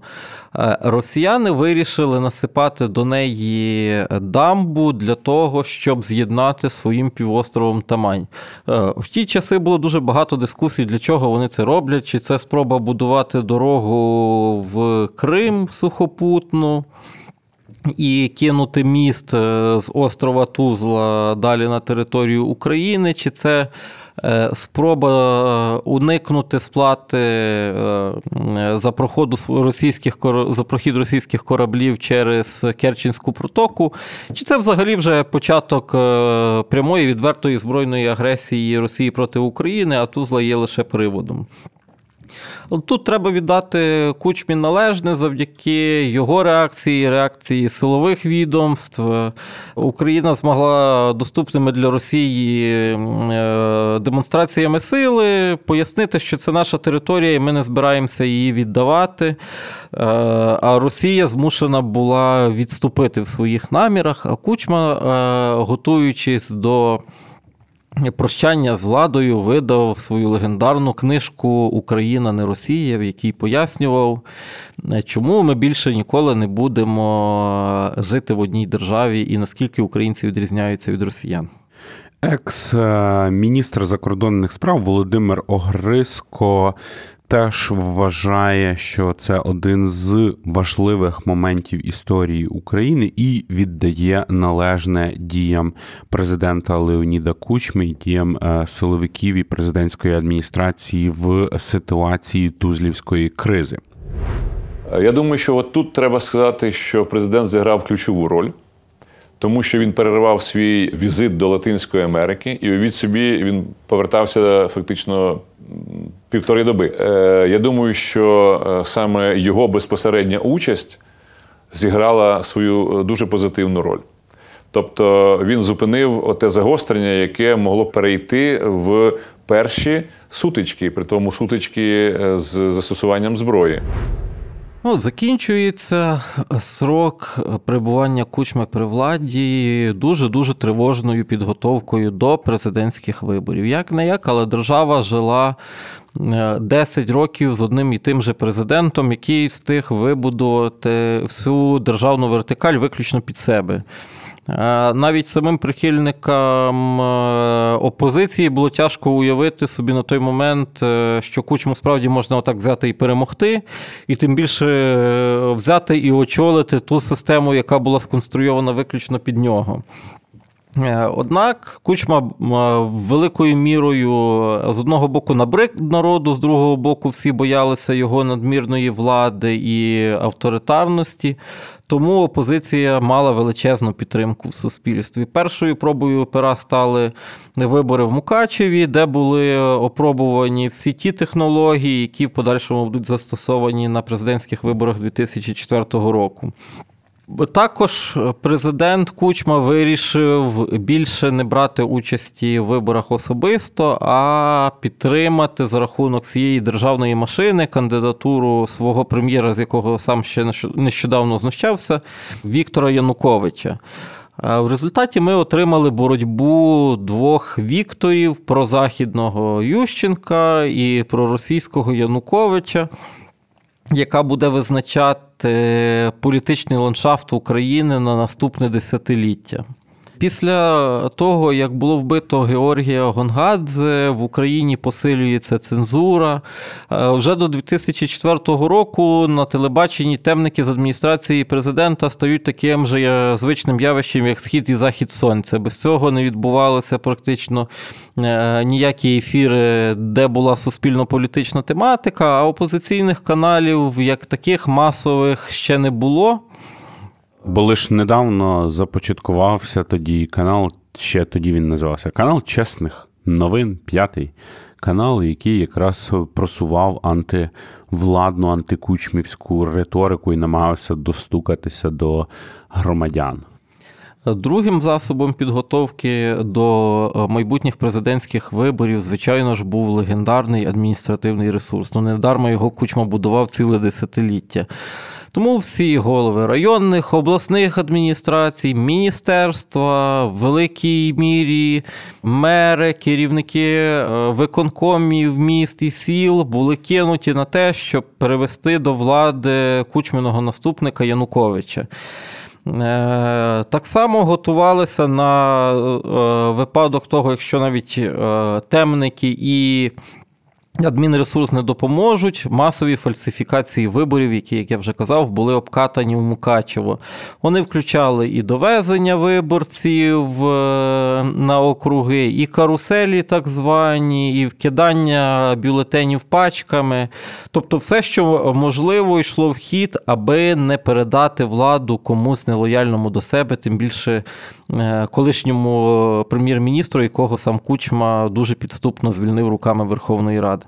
Е, росіяни вирішили насипати до неї дамбу для того, щоб з'єднати своїм півостровом Тамань. Е, в ті часи було дуже багато дискусій, для чого вони це роблять, чи це спроба будувати дорогу в Крим сухопутну. І кинути міст е, з острова Тузла далі на територію України, чи це спроба е, уникнути сплати е, за проходу російських за прохід російських кораблів через Керченську протоку, чи це взагалі вже початок прямої відвертої збройної агресії Росії проти України, а Тузла є лише приводом. Тут треба віддати кучмі належне завдяки його реакції, реакції силових відомств. Україна змогла доступними для Росії е, демонстраціями сили пояснити, що це наша територія, і ми не збираємося її віддавати. Е, а Росія змушена була відступити в своїх намірах. А Кучма, е, готуючись до прощання з владою видав свою легендарну книжку Україна не Росія, в якій пояснював, чому ми більше ніколи не будемо жити в одній державі і наскільки українці відрізняються від росіян. Екс-міністр закордонних справ Володимир Огриско теж вважає, що це один з важливих моментів історії України і віддає належне діям президента Леоніда Кучми і діям е, силовиків і президентської адміністрації в ситуації тузлівської кризи. Я думаю, що от тут треба сказати, що президент зіграв ключову роль. Тому що він переривав свій візит до Латинської Америки, і від собі він повертався фактично півтори доби. Е, я думаю, що е, саме його безпосередня участь зіграла свою е, дуже позитивну роль. Тобто він зупинив оте загострення, яке могло перейти в перші сутички, при тому сутички з застосуванням зброї. Ну, Закінчується срок перебування кучми при владі дуже-дуже тривожною підготовкою до президентських виборів. Як не як, але держава жила 10 років з одним і тим же президентом, який встиг вибудувати всю державну вертикаль виключно під себе. Навіть самим прихильникам е, опозиції було тяжко уявити собі на той момент, е, що кучму справді можна отак взяти і перемогти, і тим більше е, взяти і очолити ту систему, яка була сконструйована виключно під нього. Однак кучма великою мірою з одного боку набрик народу, з другого боку, всі боялися його надмірної влади і авторитарності. Тому опозиція мала величезну підтримку в суспільстві. Першою пробою пера стали вибори в Мукачеві, де були опробувані всі ті технології, які в подальшому будуть застосовані на президентських виборах 2004 року. Також президент Кучма вирішив більше не брати участі в виборах особисто, а підтримати за рахунок цієї державної машини кандидатуру свого прем'єра, з якого сам ще нещодавно знущався, Віктора Януковича. В результаті ми отримали боротьбу двох вікторів прозахідного Ющенка і проросійського Януковича яка буде визначати політичний ландшафт України на наступне десятиліття. Після того, як було вбито Георгія Гонгадзе, в Україні посилюється цензура. Е, вже до 2004 року на телебаченні темники з адміністрації президента стають таким же звичним явищем, як схід і захід сонця. Без цього не відбувалося практично е, ніякі ефіри, де була суспільно-політична тематика, а опозиційних каналів як таких масових ще не було. Бо лише недавно започаткувався тоді канал, ще тоді він називався Канал Чесних новин, п'ятий канал, який якраз просував антивладну, антикучмівську риторику і намагався достукатися до громадян. Другим засобом підготовки до е, майбутніх президентських виборів, звичайно ж, був легендарний адміністративний ресурс. Ну, недарма його кучма будував ціле десятиліття. Тому всі голови районних, обласних адміністрацій, міністерства, в великій мірі мери, керівники е, виконкомів міст і сіл були кинуті на те, щоб перевести до влади кучменого наступника Януковича. Е, так само готувалися на е, випадок того, якщо навіть темники і Адмінресурс не допоможуть. Масові фальсифікації виборів, які, як я вже казав, були обкатані в Мукачево. Вони включали і довезення виборців е, на округи, і каруселі, так звані, і вкидання бюлетенів пачками. Тобто, все, що можливо, йшло в хід, аби не передати владу комусь нелояльному до себе, тим більше колишньому прем'єр-міністру, якого сам Кучма дуже підступно звільнив руками Верховної Ради.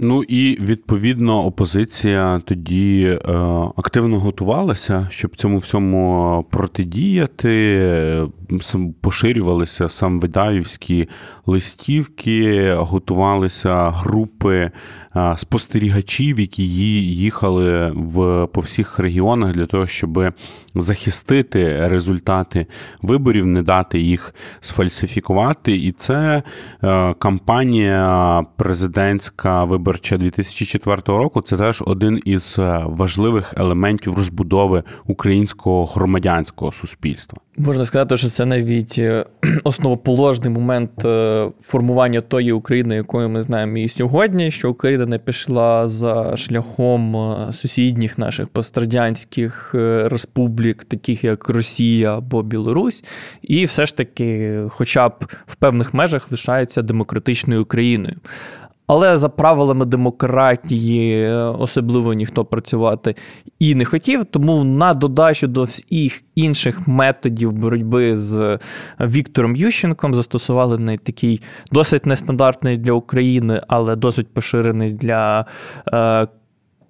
Ну і відповідно опозиція тоді е, активно готувалася, щоб цьому всьому протидіяти. Поширювалися сам видаївські листівки, готувалися групи спостерігачів, які їхали в по всіх регіонах для того, щоб захистити результати виборів, не дати їх сфальсифікувати. І це е, кампанія президентська виборча виборча 2004 року це теж один із е, важливих елементів розбудови українського громадянського суспільства. Можна сказати, що це навіть е, основоположний момент е, формування тої України, якою ми знаємо і сьогодні, що Україна не пішла за шляхом сусідніх наших пострадянських республік, таких як Росія або Білорусь, і все ж таки, хоча б в певних межах лишається демократичною Україною. Але за правилами демократії е, особливо ніхто працювати і не хотів. Тому на додачу до всіх інших методів боротьби з Віктором Ющенком застосували не такий досить нестандартний для України, але досить поширений для. Е,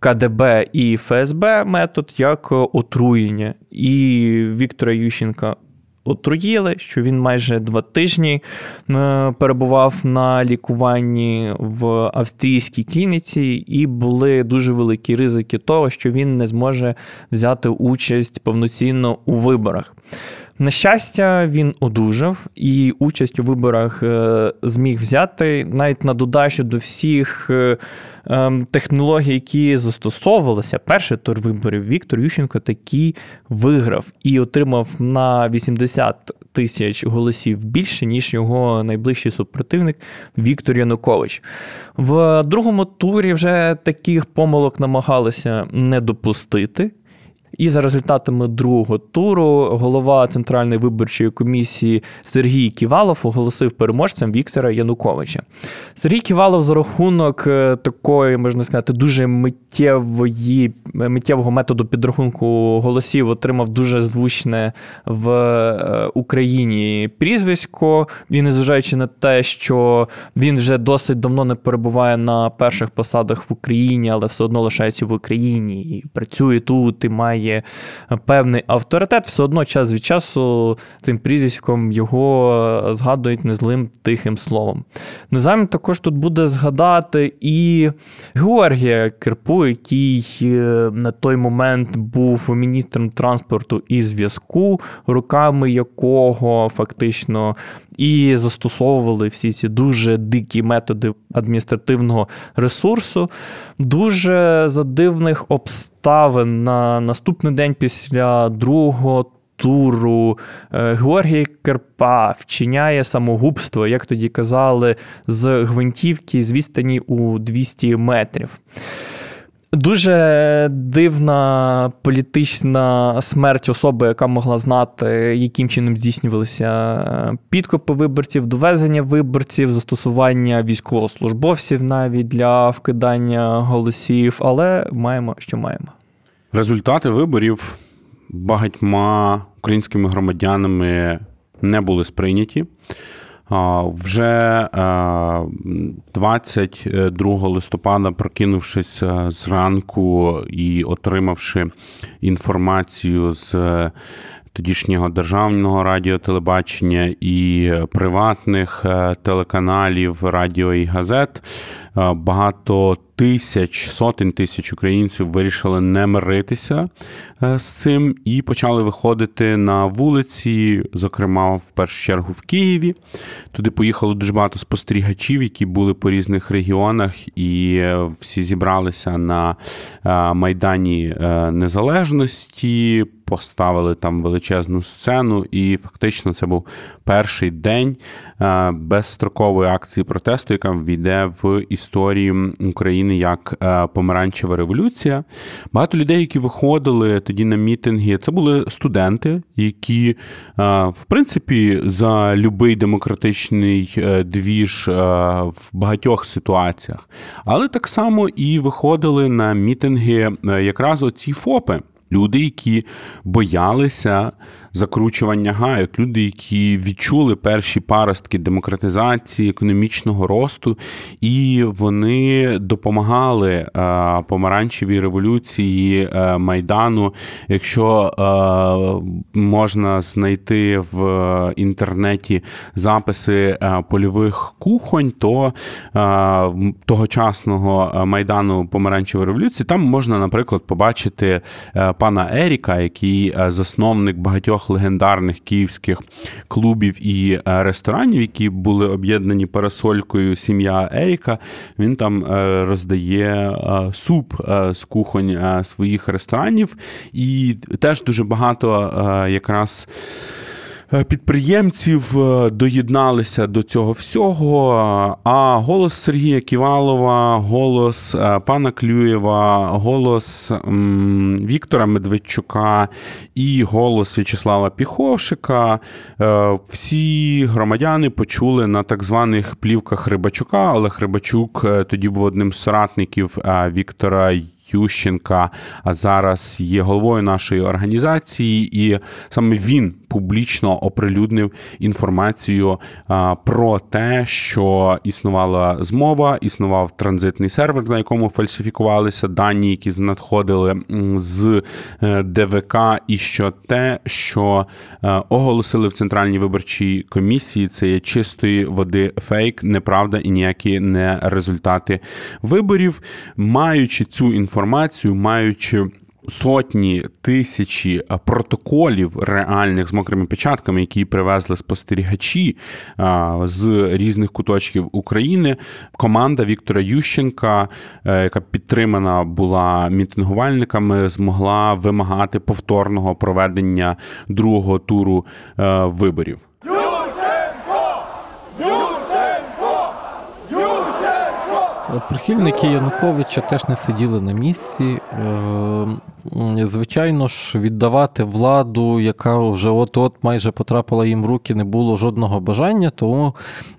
КДБ і ФСБ метод як отруєння, і Віктора Ющенка отруїли, що він майже два тижні е, перебував на лікуванні в австрійській клініці, і були дуже великі ризики того, що він не зможе взяти участь повноцінно у виборах. На щастя, він одужав і участь у виборах е, зміг взяти навіть на додачу до всіх е, ем, технологій, які застосовувалися. Перший тур виборів Віктор Ющенко таки виграв і отримав на 80 тисяч голосів більше, ніж його найближчий супротивник Віктор Янукович. В другому турі вже таких помилок намагалися не допустити. І за результатами другого туру голова Центральної виборчої комісії Сергій Ківалов оголосив переможцем Віктора Януковича. Сергій Ківалов за рахунок е, такої, можна сказати, дуже миттєвої, миттєвого методу підрахунку голосів отримав дуже звучне в е, Україні прізвисько. І незважаючи на те, що він вже досить давно не перебуває на перших посадах в Україні, але все одно лишається в Україні і працює тут і має має певний авторитет, все одно час від часу цим прізвиськом його згадують незлим тихим словом. Незамін також тут буде згадати і Георгія Кирпу, який е, на той момент був міністром транспорту і зв'язку, руками якого фактично і застосовували всі ці дуже дикі методи адміністративного ресурсу. Дуже за дивних обставин на наступний день після другого. Туру е, Георгій Керпа вчиняє самогубство, як тоді казали, з гвинтівки з відстані у 200 метрів. Дуже дивна політична смерть особи, яка могла знати, яким чином здійснювалися е, підкопи виборців, довезення виборців, застосування військовослужбовців навіть для вкидання голосів. Але маємо, що маємо. Результати виборів багатьма українськими громадянами не були сприйняті. Вже 22 листопада, прокинувшись зранку і отримавши інформацію з тодішнього державного радіотелебачення і приватних телеканалів, радіо і газет, багато тисяч, сотень тисяч українців вирішили не миритися е, з цим і почали виходити на вулиці, зокрема, в першу чергу в Києві. Туди поїхало дуже багато спостерігачів, які були по різних регіонах, і е, всі зібралися на е, Майдані Незалежності. Поставили там величезну сцену, і фактично це був перший день безстрокової акції протесту, яка війде в історію України. України як е, помаранчева революція. Багато людей, які виходили тоді на мітинги, це були студенти, які, е, в принципі, за любий демократичний е, двіж в багатьох ситуаціях, але так само і виходили на мітинги якраз оці ФОПи. Люди, які боялися закручування гайок, люди, які відчули перші паростки демократизації, економічного росту, і вони допомагали е, помаранчевій революції е, Майдану. Якщо е, можна знайти в інтернеті записи польових кухонь, то тогочасного майдану помаранчевої революції там можна, наприклад, побачити пана Еріка, який засновник багатьох легендарних київських клубів і е, ресторанів, які були об'єднані парасолькою сім'я Еріка. Він там е, роздає е, суп з кухонь своїх ресторанів, і теж дуже багато якраз. Е, підприємців е, доєдналися до цього всього. А голос Сергія Ківалова, голос е, пана Клюєва, голос Віктора Медведчука і голос В'ячеслава Піховшика. Всі громадяни почули на так званих плівках Рибачука. Олег Рибачук тоді був одним з соратників Віктора. Ющенка, а зараз є головою нашої організації, і саме він публічно оприлюднив інформацію про те, що існувала змова, існував транзитний сервер, на якому фальсифікувалися дані, які надходили з е, ДВК, і що те, що е, оголосили в центральній виборчій комісії, це є чистої води фейк, неправда і ніякі не результати виборів, маючи цю інформацію, маючи сотні тисячі протоколів реальних з мокрими печатками, які привезли спостерігачі з різних куточків України. Команда Віктора Ющенка, е, яка підтримана була мітингувальниками, змогла вимагати повторного проведення другого туру е, виборів. Прихильники Януковича теж не сиділи на місці. Е, звичайно ж, віддавати владу, яка вже от-от майже потрапила їм в руки, не було жодного бажання, тому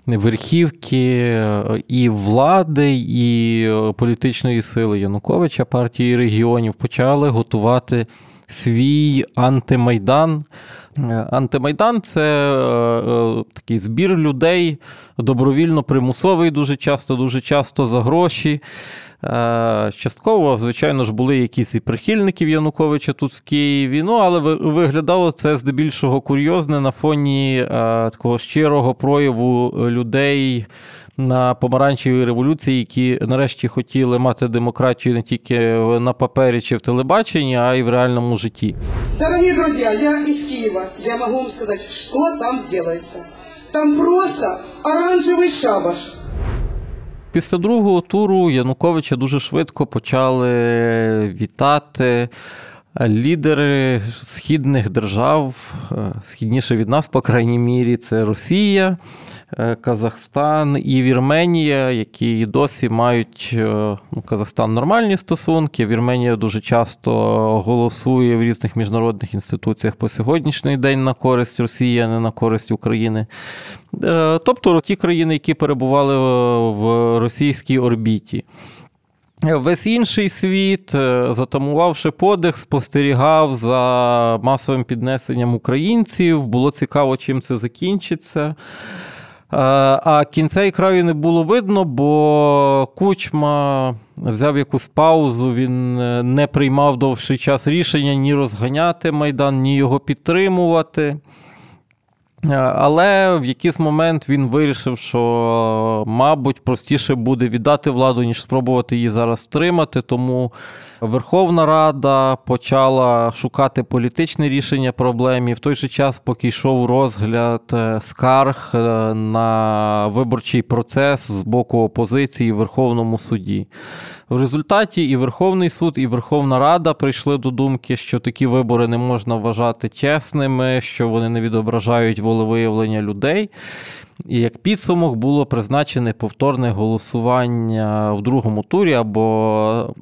верхівки е, і влади, і е, політичної сили Януковича, партії регіонів почали готувати свій антимайдан. Антимайдан це такий збір людей, добровільно примусовий, дуже часто, дуже часто за гроші. Частково, звичайно ж, були якісь і прихильників Януковича тут в Києві. Ну, але виглядало це здебільшого курйозне на фоні такого щирого прояву людей на помаранчевій революції, які нарешті хотіли мати демократію не тільки на папері чи в телебаченні, а й в реальному житті. Дорогі друзі, я із Києва. Я можу вам сказати, що там робиться. Там просто оранжевий шабаш. Після другого туру Януковича дуже швидко почали вітати лідери східних держав, е, східніше від нас, по крайній мірі, це Росія, Казахстан і Вірменія, які досі мають е, ну, Казахстан нормальні стосунки. Вірменія дуже часто голосує в різних міжнародних інституціях по сьогоднішній день на користь Росії, а не на користь України. Тобто ті країни, які перебували в російській орбіті. Весь інший світ, е, затамувавши подих, спостерігав за масовим піднесенням українців. Було цікаво, чим це закінчиться. А кінця і краю не було видно, бо кучма взяв якусь паузу, він е, не приймав довший час рішення ні розганяти Майдан, ні його підтримувати. Е, але в якийсь момент він вирішив, що, мабуть, простіше буде віддати владу, ніж спробувати її зараз стримати. Тому Верховна Рада почала шукати політичне рішення проблем. І в той же час, поки йшов розгляд е, скарг е, на виборчий процес з боку опозиції в Верховному суді. В результаті і Верховний суд, і Верховна Рада прийшли до думки, що такі вибори не можна вважати чесними, що вони не відображають волевиявлення людей. І як підсумок було призначене повторне голосування в другому турі або.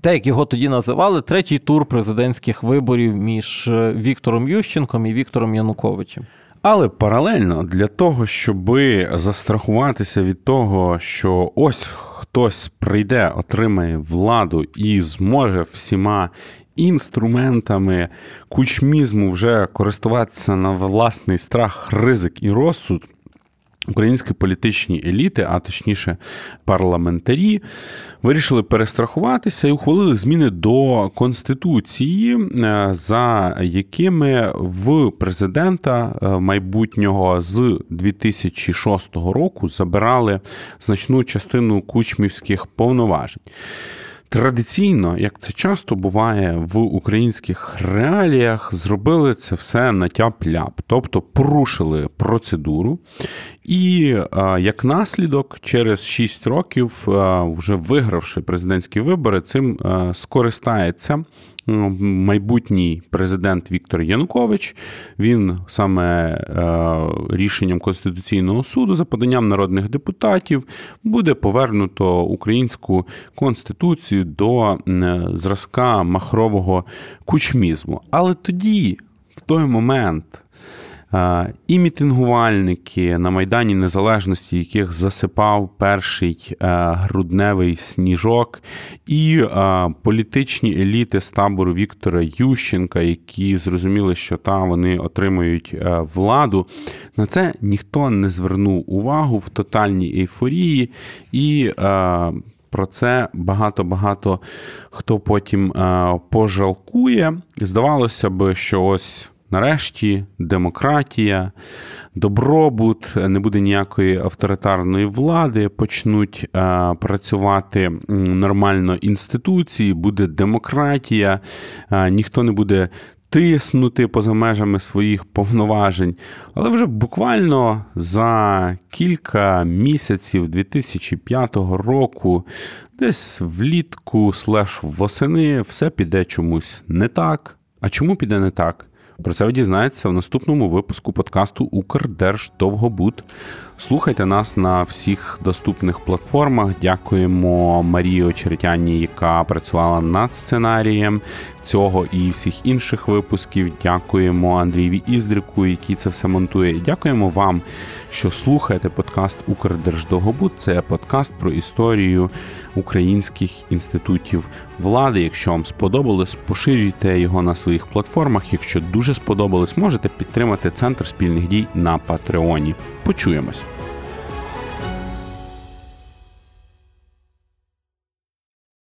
Те, як його тоді називали, третій тур президентських виборів між Віктором Ющенком і Віктором Януковичем. Але паралельно для того, щоб застрахуватися від того, що ось хтось прийде, отримає владу і зможе всіма інструментами кучмізму вже користуватися на власний страх, ризик і розсуд. Українські політичні еліти, а точніше парламентарі, вирішили перестрахуватися і ухвалили зміни до конституції, е, за якими в президента е, майбутнього з 2006 року забирали значну частину кучмівських повноважень. Традиційно, як це часто буває в українських реаліях, зробили це все на тяп-ляп, тобто порушили процедуру, і як наслідок, через 6 років, вже вигравши президентські вибори, цим скористається майбутній президент Віктор Янукович. Він саме е, рішенням Конституційного суду за поданням народних депутатів буде повернуто українську конституцію до зразка махрового кучмізму. Але тоді, в той момент. І мітингувальники на Майдані Незалежності, яких засипав перший грудневий сніжок, і політичні еліти з табору Віктора Ющенка, які зрозуміли, що там вони отримують владу. На це ніхто не звернув увагу в тотальній ейфорії і. Про це багато-багато хто потім пожалкує. Здавалося б, що ось Нарешті демократія, добробут, не буде ніякої авторитарної влади, почнуть а, працювати нормально інституції, буде демократія, а, ніхто не буде тиснути поза межами своїх повноважень. Але вже буквально за кілька місяців 2005 року, десь влітку слеш восени, все піде чомусь не так. А чому піде не так? Про це ви дізнаєтеся в наступному випуску подкасту Укрдерждовгобуд. Слухайте нас на всіх доступних платформах. Дякуємо Марії Очеретяні, яка працювала над сценарієм цього і всіх інших випусків. Дякуємо Андрієві Іздрику, який це все монтує. Дякуємо вам, що слухаєте подкаст Укрдерждовгобуд. Це подкаст про історію українських інститутів влади. Якщо вам сподобалось, поширюйте його на своїх платформах. Якщо дуже сподобалось, можете підтримати центр спільних дій на Патреоні. Почуємось.